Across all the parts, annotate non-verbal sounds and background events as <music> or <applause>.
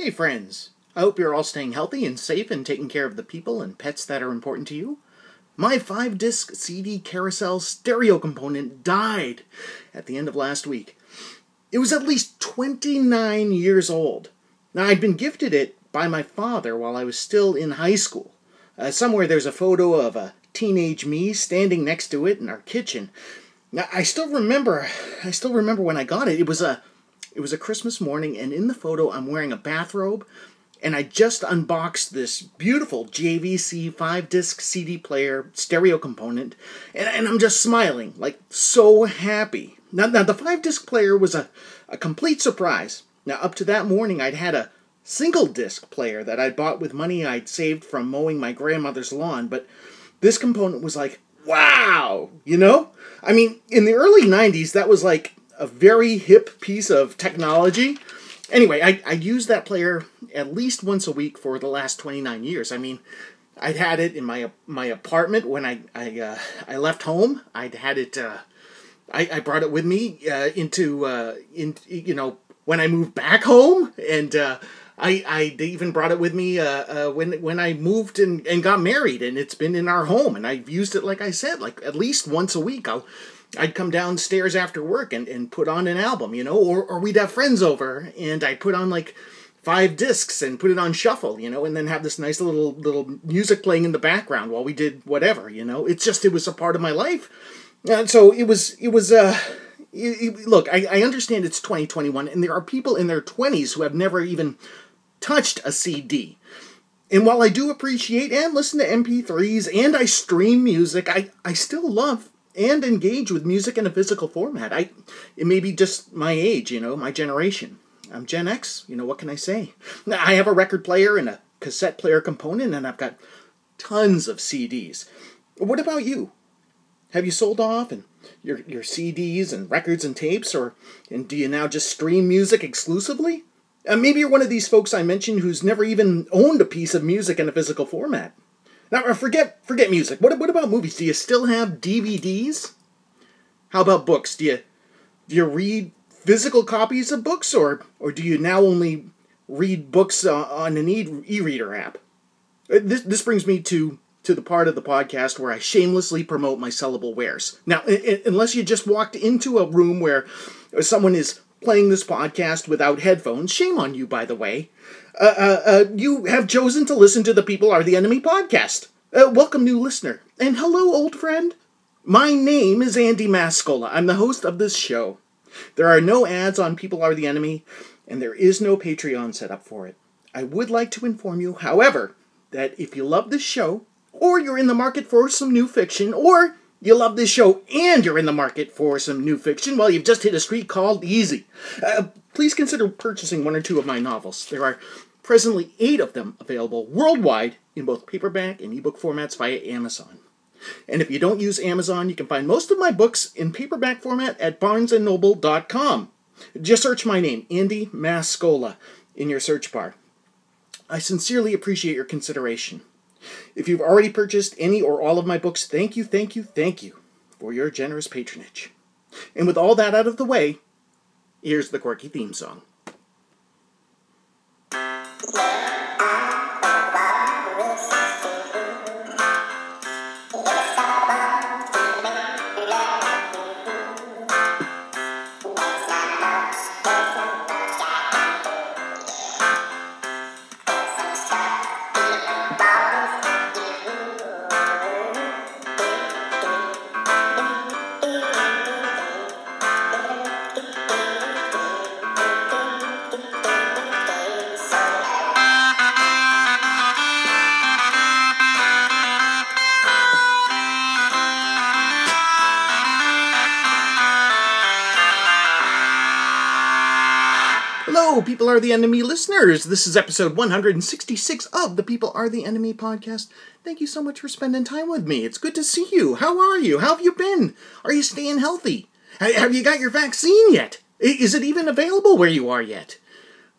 Hey, friends. I hope you're all staying healthy and safe and taking care of the people and pets that are important to you. My five disc CD carousel stereo component died at the end of last week. It was at least 29 years old. Now, I'd been gifted it by my father while I was still in high school. Uh, somewhere there's a photo of a teenage me standing next to it in our kitchen. Now, I still remember, I still remember when I got it. It was a it was a Christmas morning, and in the photo, I'm wearing a bathrobe, and I just unboxed this beautiful JVC 5 disc CD player stereo component, and, and I'm just smiling, like so happy. Now, now the 5 disc player was a, a complete surprise. Now, up to that morning, I'd had a single disc player that I'd bought with money I'd saved from mowing my grandmother's lawn, but this component was like, wow, you know? I mean, in the early 90s, that was like a very hip piece of technology. Anyway, I, I used that player at least once a week for the last 29 years. I mean, I'd had it in my my apartment when I I, uh, I left home. I'd had it. Uh, I, I brought it with me uh, into uh, in you know when I moved back home, and uh, I I even brought it with me uh, when when I moved and, and got married, and it's been in our home, and I've used it like I said, like at least once a week. I'll I'd come downstairs after work and, and put on an album, you know, or, or we'd have friends over and I'd put on like five discs and put it on shuffle, you know, and then have this nice little little music playing in the background while we did whatever, you know. It's just it was a part of my life. And so it was it was uh it, it, look, I, I understand it's 2021 and there are people in their 20s who have never even touched a CD. And while I do appreciate and listen to MP3s and I stream music, I, I still love and engage with music in a physical format. I it may be just my age, you know, my generation. I'm Gen X, you know, what can I say? I have a record player and a cassette player component and I've got tons of CDs. What about you? Have you sold off and your your CDs and records and tapes or and do you now just stream music exclusively? Uh, maybe you're one of these folks I mentioned who's never even owned a piece of music in a physical format. Now, uh, forget forget music. What what about movies? Do you still have DVDs? How about books? Do you do you read physical copies of books, or or do you now only read books uh, on an e-reader app? Uh, this this brings me to to the part of the podcast where I shamelessly promote my sellable wares. Now, unless you just walked into a room where someone is playing this podcast without headphones, shame on you, by the way. Uh, uh, uh, you have chosen to listen to the People Are the Enemy podcast. Uh, welcome, new listener. And hello, old friend. My name is Andy Mascola. I'm the host of this show. There are no ads on People Are the Enemy, and there is no Patreon set up for it. I would like to inform you, however, that if you love this show, or you're in the market for some new fiction, or you love this show and you're in the market for some new fiction, well, you've just hit a street called easy. Uh, please consider purchasing one or two of my novels. There are presently eight of them available worldwide in both paperback and ebook formats via Amazon. And if you don't use Amazon, you can find most of my books in paperback format at barnesandnoble.com. Just search my name, Andy Mascola, in your search bar. I sincerely appreciate your consideration. If you've already purchased any or all of my books, thank you, thank you, thank you for your generous patronage. And with all that out of the way, here's the quirky theme song. People Are the Enemy listeners. This is episode 166 of the People Are the Enemy podcast. Thank you so much for spending time with me. It's good to see you. How are you? How have you been? Are you staying healthy? Have you got your vaccine yet? Is it even available where you are yet?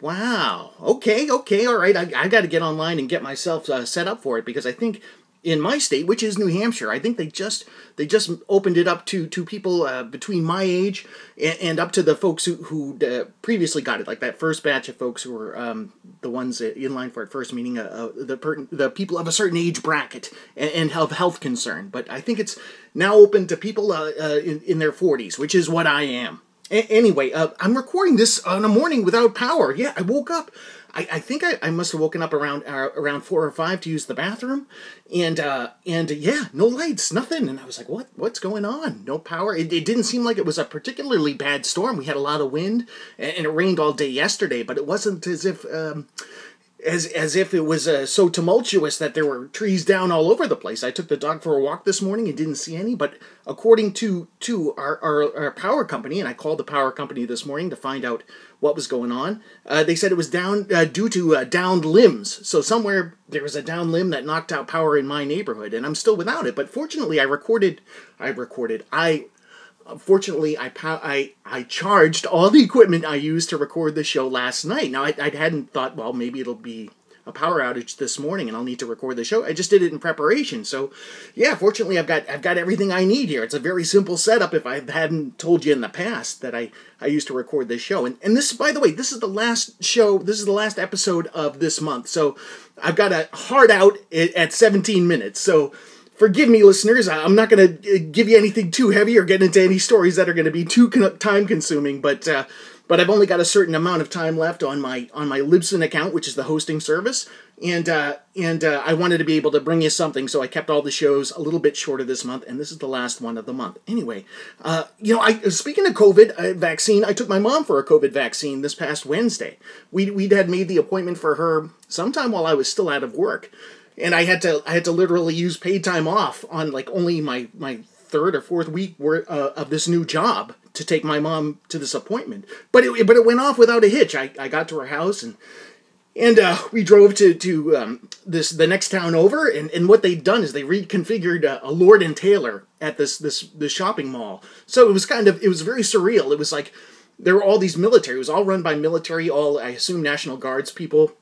Wow. Okay, okay, all right. I, I got to get online and get myself uh, set up for it because I think in my state, which is New Hampshire. I think they just they just opened it up to to people uh, between my age and, and, up to the folks who who uh, previously got it, like that first batch of folks who were um, the ones in line for it first, meaning uh, uh, the per- the people of a certain age bracket and, and have health concern. But I think it's now open to people uh, uh, in, in their forties, which is what I am. A- anyway, I'm recording this on a morning without power. Yeah, I woke up. I, I think I, I must have woken up around uh, around four or five to use the bathroom, and uh, and uh, yeah, no lights, nothing. And I was like, what what's going on? No power. It, it didn't seem like it was a particularly bad storm. We had a lot of wind, and, and it rained all day yesterday, but it wasn't as if. Um, as as if it was uh, so tumultuous that there were trees down all over the place. I took the dog for a walk this morning and didn't see any, but according to to our, our, our power company, and I called the power company this morning to find out what was going on. Uh, they said it was down uh, due to uh, downed limbs. So somewhere there was a down limb that knocked out power in my neighborhood, and I'm still without it. But fortunately, I recorded. I recorded. I fortunately I, I I charged all the equipment I used to record the show last night. Now I, I hadn't thought well maybe it'll be a power outage this morning and I'll need to record the show. I just did it in preparation. So yeah, fortunately I've got I've got everything I need here. It's a very simple setup if I hadn't told you in the past that I, I used to record this show. And and this by the way, this is the last show, this is the last episode of this month. So I've got a hard out at 17 minutes. So forgive me, listeners. I'm not going to uh, give you anything too heavy or get into any stories that are going to be too time consuming, but. Uh, but I've only got a certain amount of time left on my on my Libsyn account, which is the hosting service, and uh, and uh, I wanted to be able to bring you something, so I kept all the shows a little bit shorter this month, and this is the last one of the month. Anyway, uh, you know, I speaking of COVID uh, vaccine, I took my mom for a COVID vaccine this past Wednesday. We we had made the appointment for her sometime while I was still out of work and I had to I had to literally use paid time off on like only my my third or fourth week worth, uh, of this new job to take my mom to this appointment. But it but it went off without a hitch. I, I got to her house and and uh, we drove to to um, this the next town over. And, and what they'd done is they reconfigured a, a Lord and Taylor at this this this shopping mall. So it was kind of it was very surreal. It was like there were all these military. It was all run by military, all I assume National Guards people,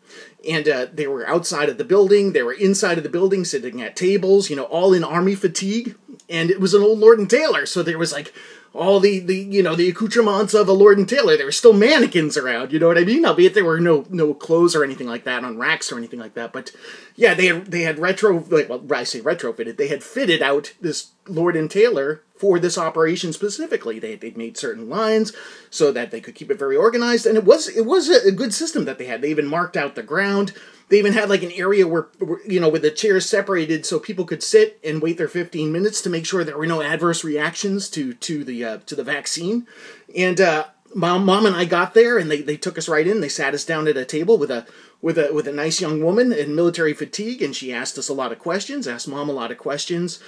and uh, they were outside of the building. They were inside of the building, sitting at tables. You know, all in army fatigue, and it was an old Lord and Taylor. So there was like all the, the you know the accoutrements of a Lord and Taylor. There were still mannequins around. You know what I mean? Albeit there were no no clothes or anything like that on racks or anything like that. But yeah, they had they had retro like well I say retrofitted. They had fitted out this Lord and Taylor for this operation specifically. They they made certain lines so that they could keep it very organized, and it was it was a, good system that they had. They even marked out the ground. They even had like an area where, you know with the chairs separated so people could sit and wait their 15 minutes to make sure there were no adverse reactions to to the uh, to the vaccine. And uh, mom, mom and I got there, and they, they took us right in. They sat us down at a table with a with a with a nice young woman in military fatigue, and she asked us a lot of questions, asked mom a lot of questions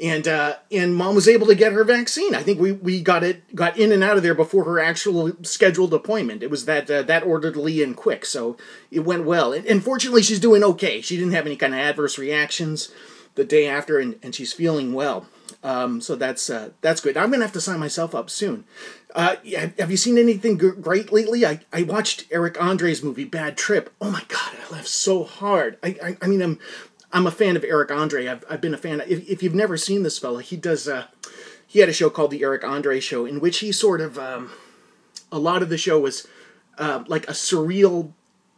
and uh, and mom was able to get her vaccine. I think we, we got it got in and out of there before her actual scheduled appointment. It was that uh, that orderly and quick, so it went well. And, and fortunately, she's doing okay. She didn't have any kind of adverse reactions the day after, and, and she's feeling well. Um, so that's uh, that's good. I'm gonna have to sign myself up soon. Uh, have you seen anything great lately? I, I watched Eric Andre's movie Bad Trip. Oh my god, I laughed so hard. I, I, I mean I'm I'm a fan of Eric Andre. I've, I've been a fan. If, if you've never seen this fella, he does. Uh, he had a show called the Eric Andre Show, in which he sort of um, a lot of the show was uh, like a surreal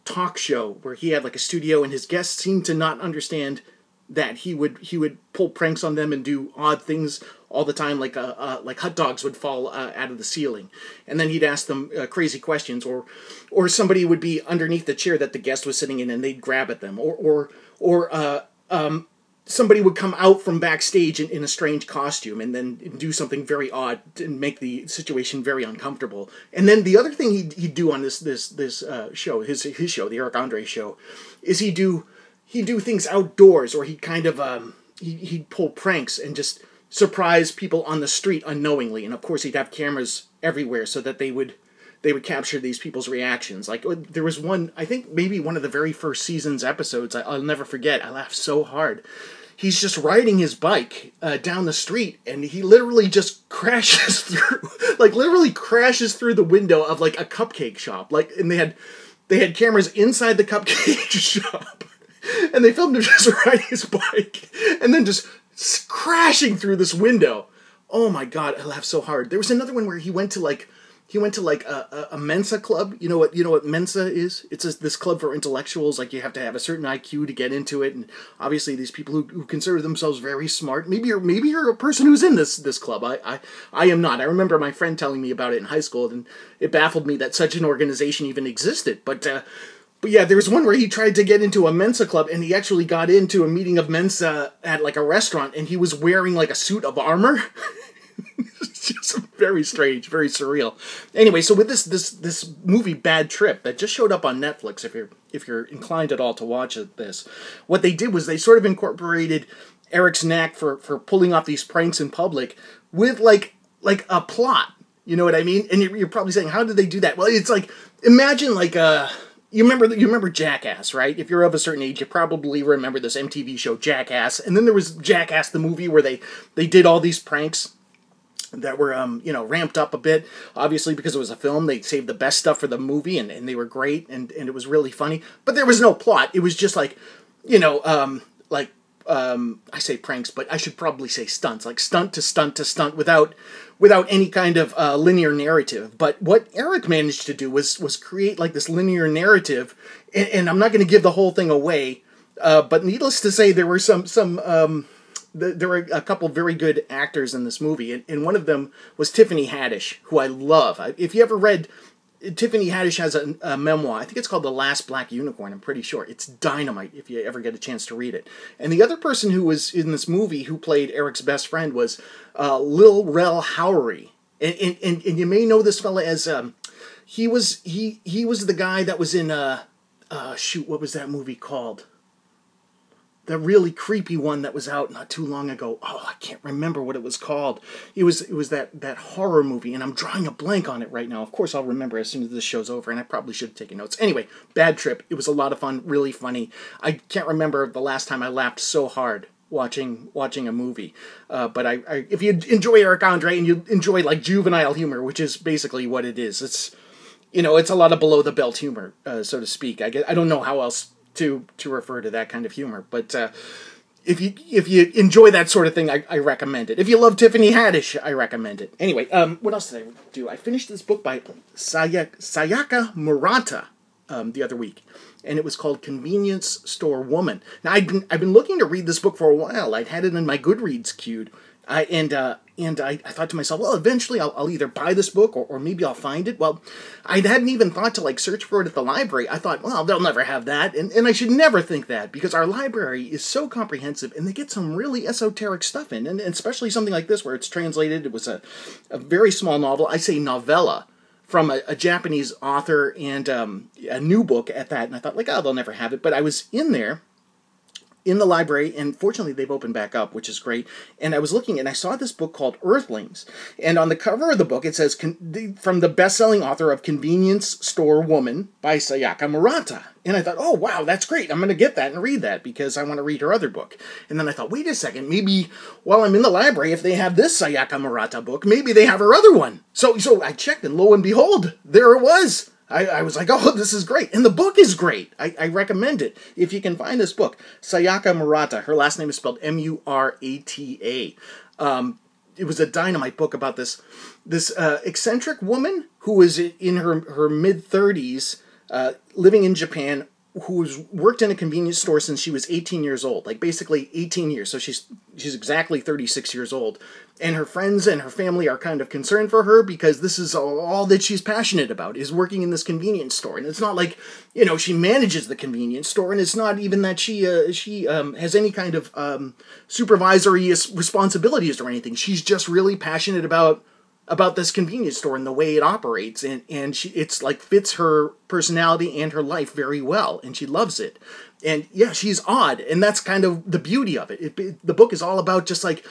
talk show where he had like a studio, and his guests seemed to not understand that he would he would pull pranks on them and do odd things all the time, like uh, uh, like hot dogs would fall uh, out of the ceiling, and then he'd ask them uh, crazy questions, or or somebody would be underneath the chair that the guest was sitting in, and they'd grab at them, or or or uh, um, somebody would come out from backstage in, in, a strange costume and then do something very odd and make the situation very uncomfortable. And then the other thing he'd, he'd do on this this this uh, show, his his show, the Eric Andre show, is he'd do he do things outdoors, or he'd kind of um, he, he'd pull pranks and just surprise people on the street unknowingly. And of course, he'd have cameras everywhere so that they would they would capture these people's reactions. Like uh, there was one, I think maybe one of the very first season's episodes. I, will never forget. I laughed so hard. He's just riding his bike uh, down the street, and he literally just crashes <laughs> through, like literally crashes through the window of like a cupcake shop. Like, and they had they had cameras inside the cupcake <laughs> shop and they filmed him <laughs> just riding his bike and then just crashing through this window. Oh my god, I laughed so hard. There was another one where he went to like he went to like a, a, a Mensa club. You know what you know what Mensa is? It's a, this club for intellectuals. Like you have to have a certain IQ to get into it, and obviously these people who, who consider themselves very smart. Maybe you're maybe you're a person who's in this this club. I, I I am not. I remember my friend telling me about it in high school, and it baffled me that such an organization even existed. But uh, but yeah, there was one where he tried to get into a Mensa club, and he actually got into a meeting of Mensa at like a restaurant, and he was wearing like a suit of armor. it's <laughs> just very strange, very surreal. Anyway, so with this this this movie Bad Trip that just showed up on Netflix, if you're if you're inclined at all to watch this, what they did was they sort of incorporated Eric's knack for for pulling off these pranks in public with like like a plot. You know what I mean? And you're, you're probably saying, how did they do that? Well, it's like imagine like a uh, you remember you remember Jackass, right? If you're of a certain age, you probably remember this MTV show Jackass. And then there was Jackass the movie where they they did all these pranks that were um, you know ramped up a bit obviously because it was a film they saved the best stuff for the movie and, and they were great and, and it was really funny but there was no plot it was just like you know um, like um, I say pranks but I should probably say stunts like stunt to stunt to stunt without without any kind of uh, linear narrative but what Eric managed to do was was create like this linear narrative and, and I'm not going to give the whole thing away uh, but needless to say there were some some um, the, there were a couple very good actors in this movie, and, and one of them was Tiffany Haddish, who I love. If you ever read, Tiffany Haddish has a, a, memoir. I think it's called The Last Black Unicorn. I'm pretty sure it's dynamite if you ever get a chance to read it. And the other person who was in this movie who played Eric's best friend was uh, Lil Rel Howery, and, and, and and you may know this fella as um, he was he he was the guy that was in uh, uh shoot what was that movie called? The really creepy one that was out not too long ago. Oh, I can't remember what it was called. It was it was that that horror movie, and I'm drawing a blank on it right now. Of course, I'll remember as soon as this show's over, and I probably should have taken notes. Anyway, Bad Trip. It was a lot of fun, really funny. I can't remember the last time I laughed so hard watching watching a movie. Uh, but I, I, if you enjoy Eric Andre and you enjoy like juvenile humor, which is basically what it is, it's you know it's a lot of below the belt humor, uh, so to speak. I get, I don't know how else to to refer to that kind of humor. But uh, if you if you enjoy that sort of thing, I, I recommend it. If you love Tiffany Haddish, I recommend it. Anyway, um, what else did I do? I finished this book by Sayaka, Sayaka Murata um, the other week, and it was called Convenience Store Woman. Now I've been I've been looking to read this book for a while. I'd had it in my Goodreads queued, I, and uh, and I, I thought to myself, well, eventually I'll, I'll either buy this book or, or maybe I'll find it. Well, I hadn't even thought to like search for it at the library. I thought, well, they'll never have that, and, and I should never think that because our library is so comprehensive and they get some really esoteric stuff in, and, and especially something like this where it's translated. It was a, a very small novel. I say novella from a, a Japanese author and um, a new book at that, and I thought like, oh, they'll never have it. But I was in there in the library, and fortunately they've opened back up, which is great. And I was looking, and I saw this book called Earthlings, and on the cover of the book it says from the best-selling author of Convenience Store Woman by Sayaka Murata. And I thought, oh wow, that's great. I'm going to get that and read that because I want to read her other book. And then I thought, wait a second, maybe while I'm in the library, if they have this Sayaka Murata book, maybe they have her other one. So so I checked, and lo and behold, there it was. I, I was like, <laughs> oh, this is great. And the book is great. I, I recommend it. If you can find this book, Sayaka Murata, her last name is spelled M U R A T A. Um, it was a dynamite book about this this uh, eccentric woman who was in her, her mid 30s, uh, living in Japan, who's worked in a convenience store since she was 18 years old like basically 18 years so she's she's exactly 36 years old and her friends and her family are kind of concerned for her because this is all, that she's passionate about is working in this convenience store. And it's not like you know she manages the convenience store and it's not even that she uh, she um, has any kind of um, supervisory responsibilities or anything. She's just really passionate about about this convenience store and the way it operates and and she it's like fits her personality and her life very well and she loves it. And yeah she's odd and that's kind of the beauty of it, it, it the book is all about just like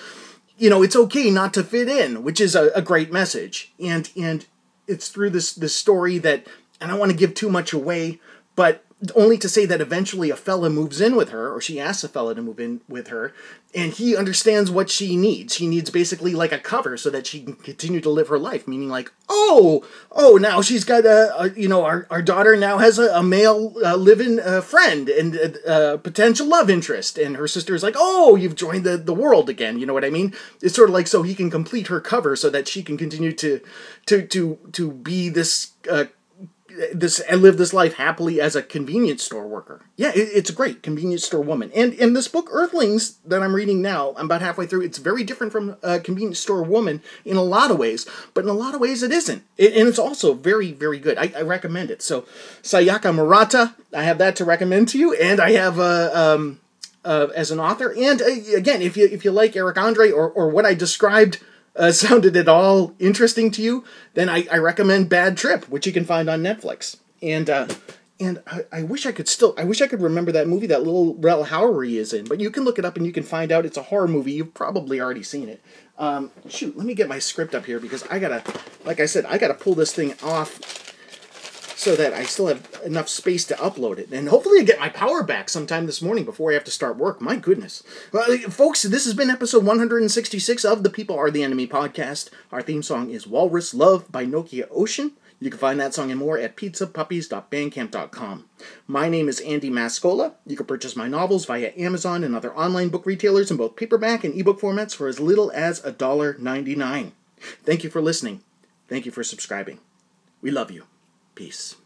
you know it's okay not to fit in which is a, a great message. And and it's through this this story that and i don't want to give too much away but only to say that eventually a fella moves in with her, or she asks a fella to move in with her, and he understands what she needs. She needs basically like a cover so that she can continue to live her life. Meaning, like, oh, oh, now she's got a, a you know, our, our daughter now has a, a male uh, living uh, friend and a, a, potential love interest, and her sister is like, oh, you've joined the the world again. You know what I mean? It's sort of like so he can complete her cover so that she can continue to to to to be this. Uh, this and live this life happily as a convenience store worker. Yeah, it, it's great convenience store woman. And in this book, Earthlings, that I'm reading now, I'm about halfway through. It's very different from a convenience store woman in a lot of ways, but in a lot of ways it isn't. It, and it's also very, very good. I, I, recommend it. So, Sayaka Murata, I have that to recommend to you, and I have uh, um, uh, as an author. And uh, again, if you if you like Eric Andre or or what I described uh, <laughs> sounded at all interesting to you, then I, I, recommend Bad Trip, which you can find on Netflix. And uh, and I, I, wish I could still I wish I could remember that movie that Lil Rel Howery is in, but you can look it up and you can find out it's a horror movie. You've probably already seen it. Um, shoot, let me get my script up here because I gotta, like I said, I gotta pull this thing off so that I still have enough space to upload it. And hopefully I get my power back sometime this morning before I have to start work. My goodness. Well, folks, this has been episode 166 of the People Are the Enemy podcast. Our theme song is Walrus Love by Nokia Ocean. You can find that song and more at pizzapuppies.bandcamp.com. My name is Andy Mascola. You can purchase my novels via Amazon and other online book retailers in both paperback and ebook formats for as little as $1.99. Thank you for listening. Thank you for subscribing. We love you. Peace.